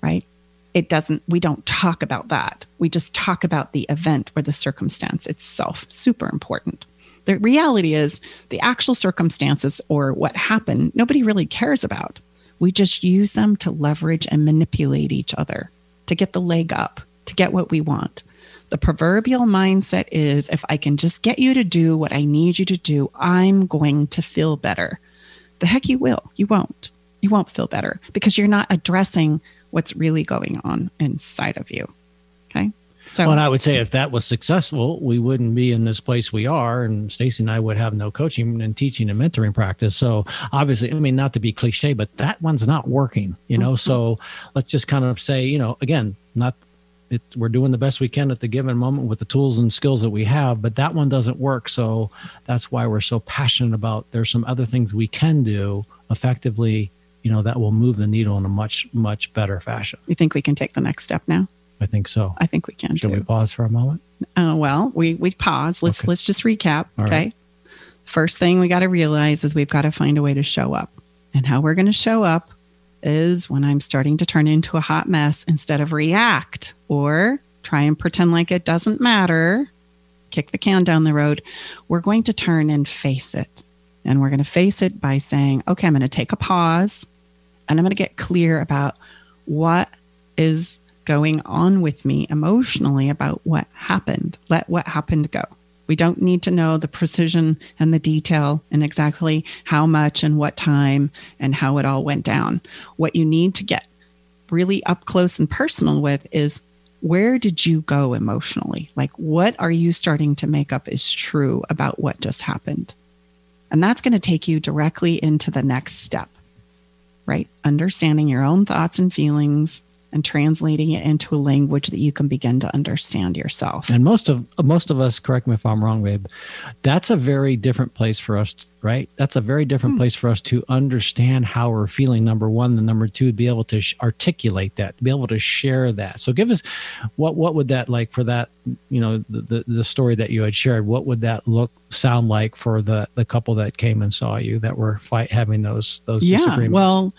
right? It doesn't, we don't talk about that. We just talk about the event or the circumstance itself. Super important. The reality is, the actual circumstances or what happened, nobody really cares about. We just use them to leverage and manipulate each other to get the leg up, to get what we want. The proverbial mindset is if I can just get you to do what I need you to do, I'm going to feel better. The heck you will. You won't. You won't feel better because you're not addressing what's really going on inside of you. Okay. So, well, and I would say if that was successful, we wouldn't be in this place we are, and Staci and I would have no coaching and teaching and mentoring practice. So, obviously, I mean, not to be cliche, but that one's not working, you know. Mm-hmm. So, let's just kind of say, you know, again, not it, we're doing the best we can at the given moment with the tools and skills that we have, but that one doesn't work. So, that's why we're so passionate about. There's some other things we can do effectively, you know, that will move the needle in a much much better fashion. You think we can take the next step now? I think so. I think we can. Should too. we pause for a moment? Uh, well, we we pause. Let's okay. let's just recap. All okay. Right. First thing we got to realize is we've got to find a way to show up, and how we're going to show up is when I'm starting to turn into a hot mess instead of react or try and pretend like it doesn't matter, kick the can down the road. We're going to turn and face it. And we're going to face it by saying, okay, I'm going to take a pause and I'm going to get clear about what is going on with me emotionally about what happened. Let what happened go. We don't need to know the precision and the detail and exactly how much and what time and how it all went down. What you need to get really up close and personal with is where did you go emotionally? Like, what are you starting to make up is true about what just happened? And that's going to take you directly into the next step, right? Understanding your own thoughts and feelings, and translating it into a language that you can begin to understand yourself. And most of most of us, correct me if I'm wrong, babe, that's a very different place for us, right? That's a very different hmm. place for us to understand how we're feeling. Number one, and number two, to be able to sh- articulate that, to be able to share that. So, give us what what would that like for that? You know, the the, the story that you had shared. What would that look sound like for the the couple that came and saw you that were fight having those those yeah, Well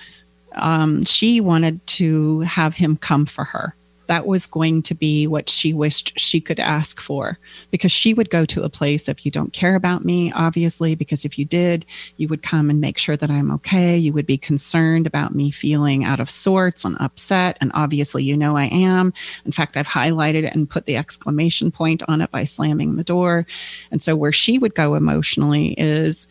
um, she wanted to have him come for her. that was going to be what she wished she could ask for because she would go to a place if you don't care about me obviously because if you did you would come and make sure that i'm okay. You would be concerned about me feeling out of sorts and upset and obviously you know i am. In fact i've highlighted it and put the exclamation point on it by slamming the door. And so where she would go emotionally is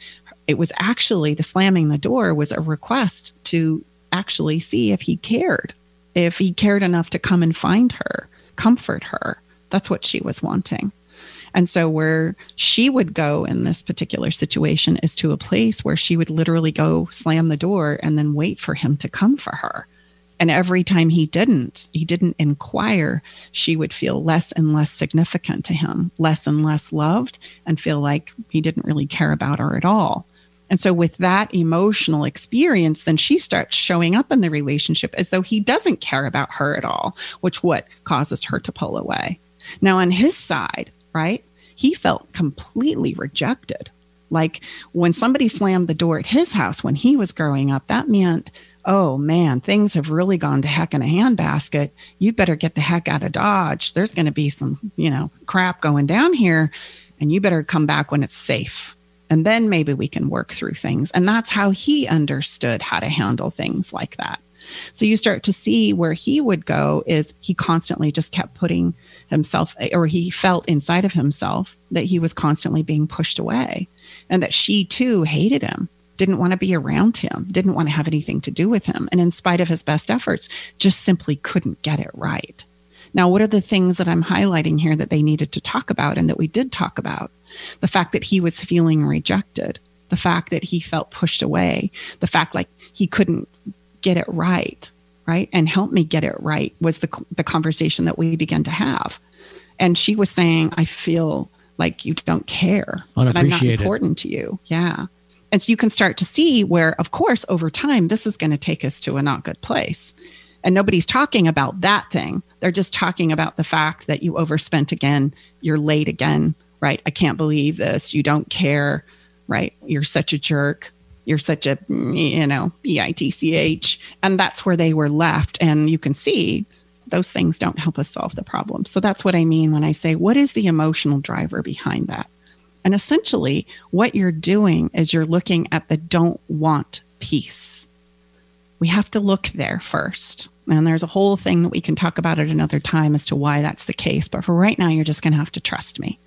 it was actually the slamming the door was a request to actually see if he cared if he cared enough to come and find her, comfort her. That's what she was wanting. And so, where she would go in this particular situation is to a place where she would literally go slam the door and then wait for him to come for her. And every time he didn't, he didn't inquire, she would feel less and less significant to him, less and less loved, and feel like he didn't really care about her at all. And so, with that emotional experience, then she starts showing up in the relationship as though he doesn't care about her at all, which what causes her to pull away. Now, on his side, right, he felt completely rejected. Like when somebody slammed the door at his house when he was growing up, that meant, oh man, things have really gone to heck in a handbasket. You better get the heck out of Dodge. There's going to be some, you know, crap going down here, and you better come back when it's safe and then maybe we can work through things. And that's how he understood how to handle things like that. So you start to see where he would go is he constantly just kept putting himself, or he felt inside of himself that he was constantly being pushed away and that she too hated him, didn't want to be around him, didn't want to have anything to do with him. And in spite of his best efforts, just simply couldn't get it right. Now, what are the things that I'm highlighting here that they needed to talk about and that we did talk about? The fact that he was feeling rejected, the fact that he felt pushed away, the fact like he couldn't get it right, right? And help me get it right was the, the conversation that we began to have. And she was saying, I feel like you don't care. That I'm not important to you. Yeah. And so you can start to see where, of course, over time, this is going to take us to a not good place. And nobody's talking about that thing. They're just talking about the fact that you overspent again, you're late again, right? I can't believe this. You don't care, right? You're such a jerk. You're such a, you know, B I T C H. And that's where they were left. And you can see those things don't help us solve the problem. So that's what I mean when I say, what is the emotional driver behind that? And essentially, what you're doing is you're looking at the don't want piece we have to look there first. And there's a whole thing that we can talk about at another time as to why that's the case. But for right now, you're just going to have to trust me.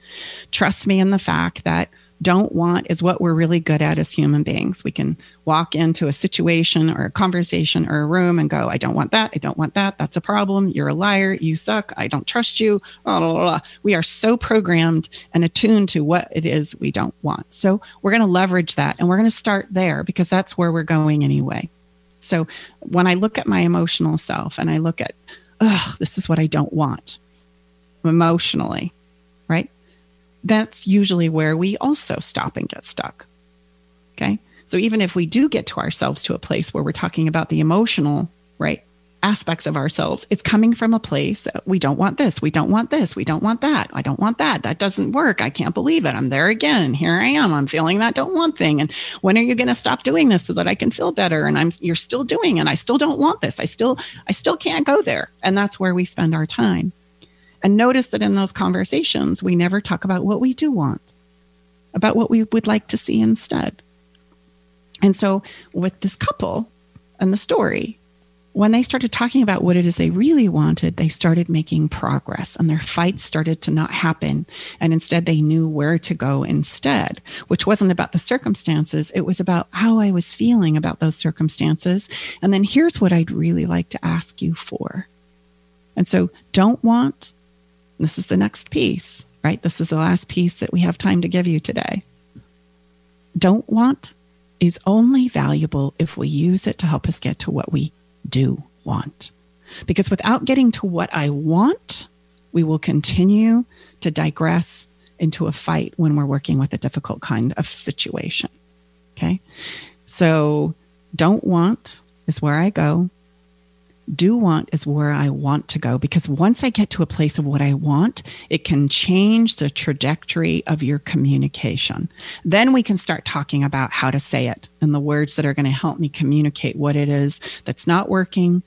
Trust me in the fact that don't want is what we're really good at as human beings. We can walk into a situation or a conversation or a room and go, I don't want that. I don't want that. That's a problem. You're a liar. You suck. I don't trust you. Blah, blah, blah. We are so programmed and attuned to what it is we don't want. So we're going to leverage that and we're going to start there because that's where we're going anyway. So when I look at my emotional self and I look at, oh, this is what I don't want emotionally, right? That's usually where we also stop and get stuck. Okay. So even if we do get to ourselves to a place where we're talking about the emotional, right? Aspects of ourselves. It's coming from a place we don't want this, we don't want this, we don't want that, I don't want that. That doesn't work. I can't believe it. I'm there again. Here I am. I'm feeling that don't want thing. And when are you going to stop doing this so that I can feel better? And I'm you're still doing and I still don't want this. I still I still can't go there. And that's where we spend our time. And notice that in those conversations, we never talk about what we do want, about what we would like to see instead. And so with this couple and the story, when they started talking about what it is they really wanted, they started making progress and their fights started to not happen. And instead, they knew where to go instead, which wasn't about the circumstances. It was about how I was feeling about those circumstances. And then here's what I'd really like to ask you for. And so, don't want, this is the next piece, right? This is the last piece that we have time to give you today. Don't want is only valuable if we use it to help us get to what we do want. Because without getting to what I want, we will continue to digress into a fight when we're working with a difficult kind of situation. Okay. So, don't want is where I go do want is where I want to go because once I get to a place of what I want, it can change the trajectory of your communication. Then we can start talking about how to say it and the words that are going to help me communicate what it is that's not working.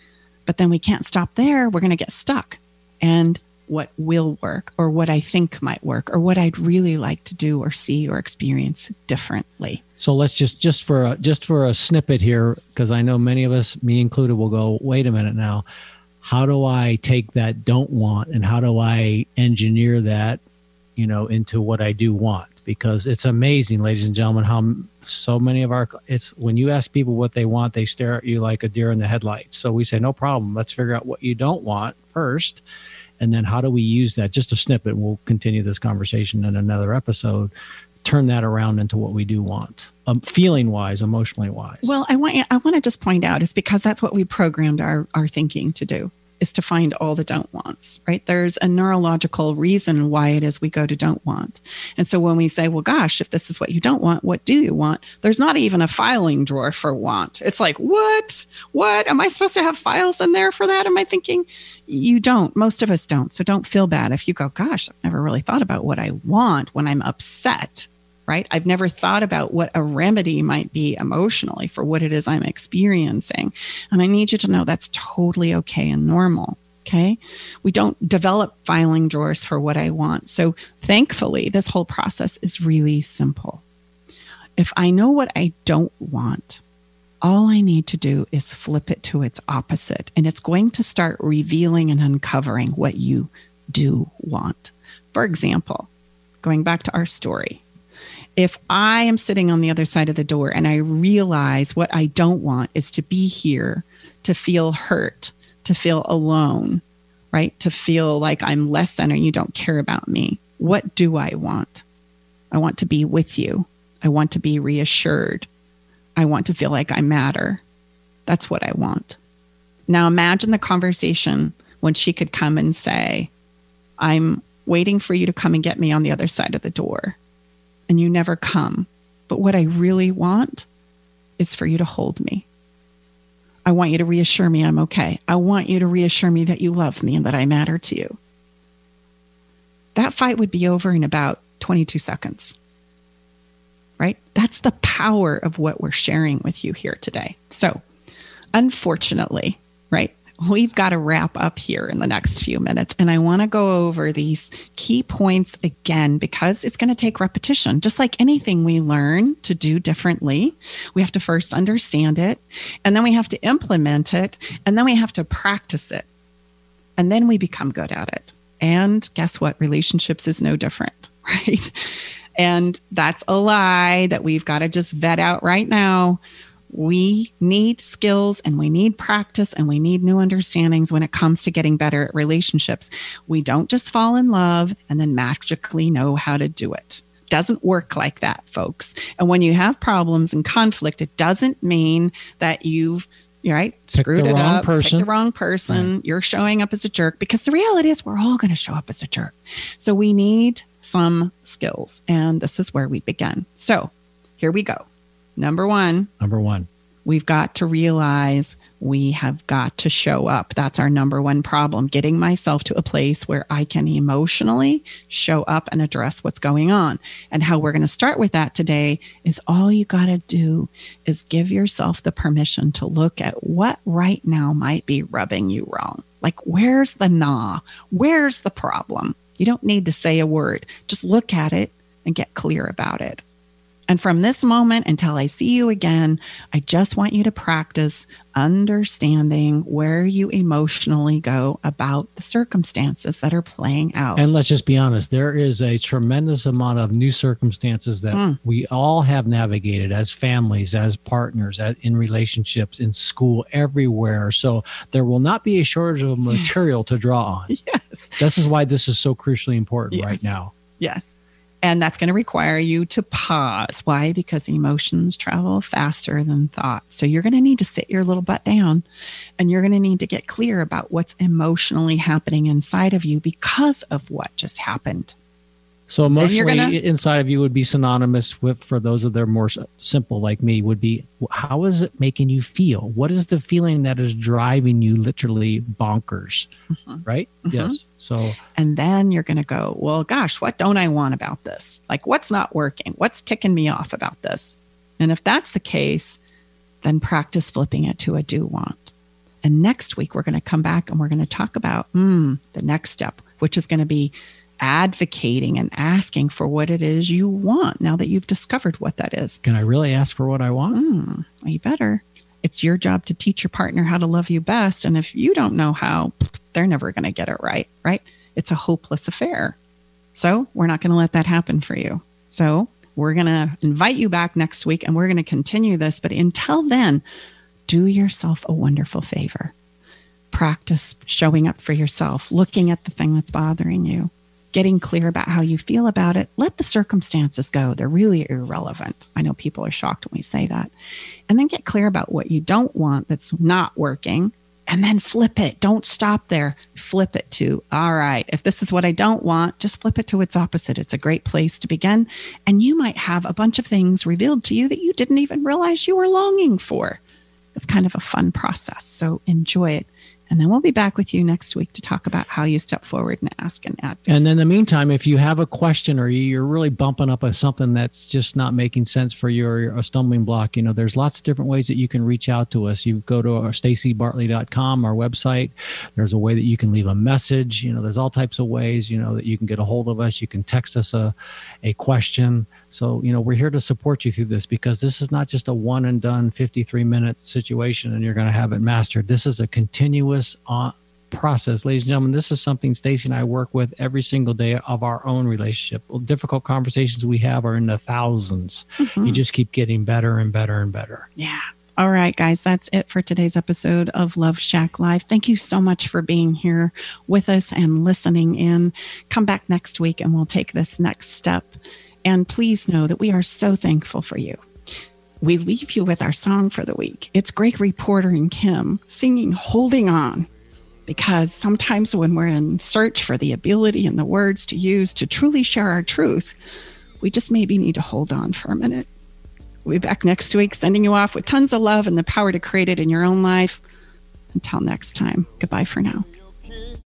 But then we can't stop there. We're going to get stuck and what will work or what I think might work or what I'd really like to do or see or experience differently. So let's just just for a, just for a snippet here because I know many of us me included will go wait a minute now. How do I take that don't want and how do I engineer that you know into what I do want? Because it's amazing ladies and gentlemen how so many of our it's when you ask people what they want they stare at you like a deer in the headlights. So we say no problem. Let's figure out what you don't want first and then how do we use that? Just a snippet. We'll continue this conversation in another episode. Turn that around into what we do want um, feeling wise emotionally wise well i want i want to just point out is because that's what we programmed our our thinking to do is to find all the don't wants, right? There's a neurological reason why it is we go to don't want. And so when we say, well, gosh, if this is what you don't want, what do you want? There's not even a filing drawer for want. It's like, what? What? Am I supposed to have files in there for that? Am I thinking? You don't. Most of us don't. So don't feel bad if you go, gosh, I've never really thought about what I want when I'm upset right? I've never thought about what a remedy might be emotionally for what it is I'm experiencing. And I need you to know that's totally okay and normal. Okay. We don't develop filing drawers for what I want. So thankfully, this whole process is really simple. If I know what I don't want, all I need to do is flip it to its opposite, and it's going to start revealing and uncovering what you do want. For example, going back to our story, if I am sitting on the other side of the door and I realize what I don't want is to be here, to feel hurt, to feel alone, right? To feel like I'm less than or you don't care about me. What do I want? I want to be with you. I want to be reassured. I want to feel like I matter. That's what I want. Now imagine the conversation when she could come and say, I'm waiting for you to come and get me on the other side of the door and you never come. But what I really want is for you to hold me. I want you to reassure me I'm okay. I want you to reassure me that you love me and that I matter to you. That fight would be over in about 22 seconds. Right? That's the power of what we're sharing with you here today. So, unfortunately, right? We've got to wrap up here in the next few minutes. And I want to go over these key points again because it's going to take repetition. Just like anything we learn to do differently, we have to first understand it, and then we have to implement it, and then we have to practice it. And then we become good at it. And guess what? Relationships is no different, right? And that's a lie that we've got to just vet out right now we need skills and we need practice and we need new understandings when it comes to getting better at relationships. We don't just fall in love and then magically know how to do it. Doesn't work like that, folks. And when you have problems and conflict, it doesn't mean that you've right screwed it up, person. the wrong person. Right. You're showing up as a jerk because the reality is we're all going to show up as a jerk. So we need some skills, and this is where we begin. So here we go. Number one. Number one. We've got to realize we have got to show up. That's our number one problem. Getting myself to a place where I can emotionally show up and address what's going on. And how we're going to start with that today is all you got to do is give yourself the permission to look at what right now might be rubbing you wrong. Like, where's the gnaw? Where's the problem? You don't need to say a word, just look at it and get clear about it. And from this moment until I see you again, I just want you to practice understanding where you emotionally go about the circumstances that are playing out. And let's just be honest, there is a tremendous amount of new circumstances that mm. we all have navigated as families, as partners, as, in relationships, in school, everywhere. So there will not be a shortage of material to draw on. Yes. This is why this is so crucially important yes. right now. Yes. And that's going to require you to pause. Why? Because emotions travel faster than thought. So you're going to need to sit your little butt down and you're going to need to get clear about what's emotionally happening inside of you because of what just happened. So emotionally gonna, inside of you would be synonymous with, for those of their more simple like me, would be how is it making you feel? What is the feeling that is driving you literally bonkers? Mm-hmm. Right? Mm-hmm. Yes. So, and then you're going to go, well, gosh, what don't I want about this? Like, what's not working? What's ticking me off about this? And if that's the case, then practice flipping it to a do want. And next week, we're going to come back and we're going to talk about mm, the next step, which is going to be advocating and asking for what it is you want now that you've discovered what that is. Can I really ask for what I want? Mm, you better. It's your job to teach your partner how to love you best. And if you don't know how, they're never going to get it right, right? It's a hopeless affair. So we're not going to let that happen for you. So we're going to invite you back next week and we're going to continue this. But until then, do yourself a wonderful favor. Practice showing up for yourself, looking at the thing that's bothering you, getting clear about how you feel about it. Let the circumstances go. They're really irrelevant. I know people are shocked when we say that. And then get clear about what you don't want that's not working. And then flip it. Don't stop there. Flip it to, all right, if this is what I don't want, just flip it to its opposite. It's a great place to begin. And you might have a bunch of things revealed to you that you didn't even realize you were longing for. It's kind of a fun process. So enjoy it. And then we'll be back with you next week to talk about how you step forward and ask and advocate. And in the meantime, if you have a question or you're really bumping up with something that's just not making sense for you or a stumbling block, you know, there's lots of different ways that you can reach out to us. You go to our stacibartley.com, our website. There's a way that you can leave a message. You know, there's all types of ways, you know, that you can get a hold of us. You can text us a, a question. So, you know, we're here to support you through this because this is not just a one and done 53 minute situation and you're going to have it mastered. This is a continuous uh, process. Ladies and gentlemen, this is something Staci and I work with every single day of our own relationship. Well, difficult conversations we have are in the 1000s mm-hmm. You just keep getting better and better and better. Yeah. All right, guys, that's it for today's episode of Love Shack Live. Thank you so much for being here with us and listening in. Come back next week and we'll take this next step and please know that we are so thankful for you. We leave you with our song for the week. It's Gregory Porter and Kim singing Holding On. Because sometimes when we're in search for the ability and the words to use to truly share our truth, we just maybe need to hold on for a minute. We'll be back next week, sending you off with tons of love and the power to create it in your own life. Until next time, goodbye for now.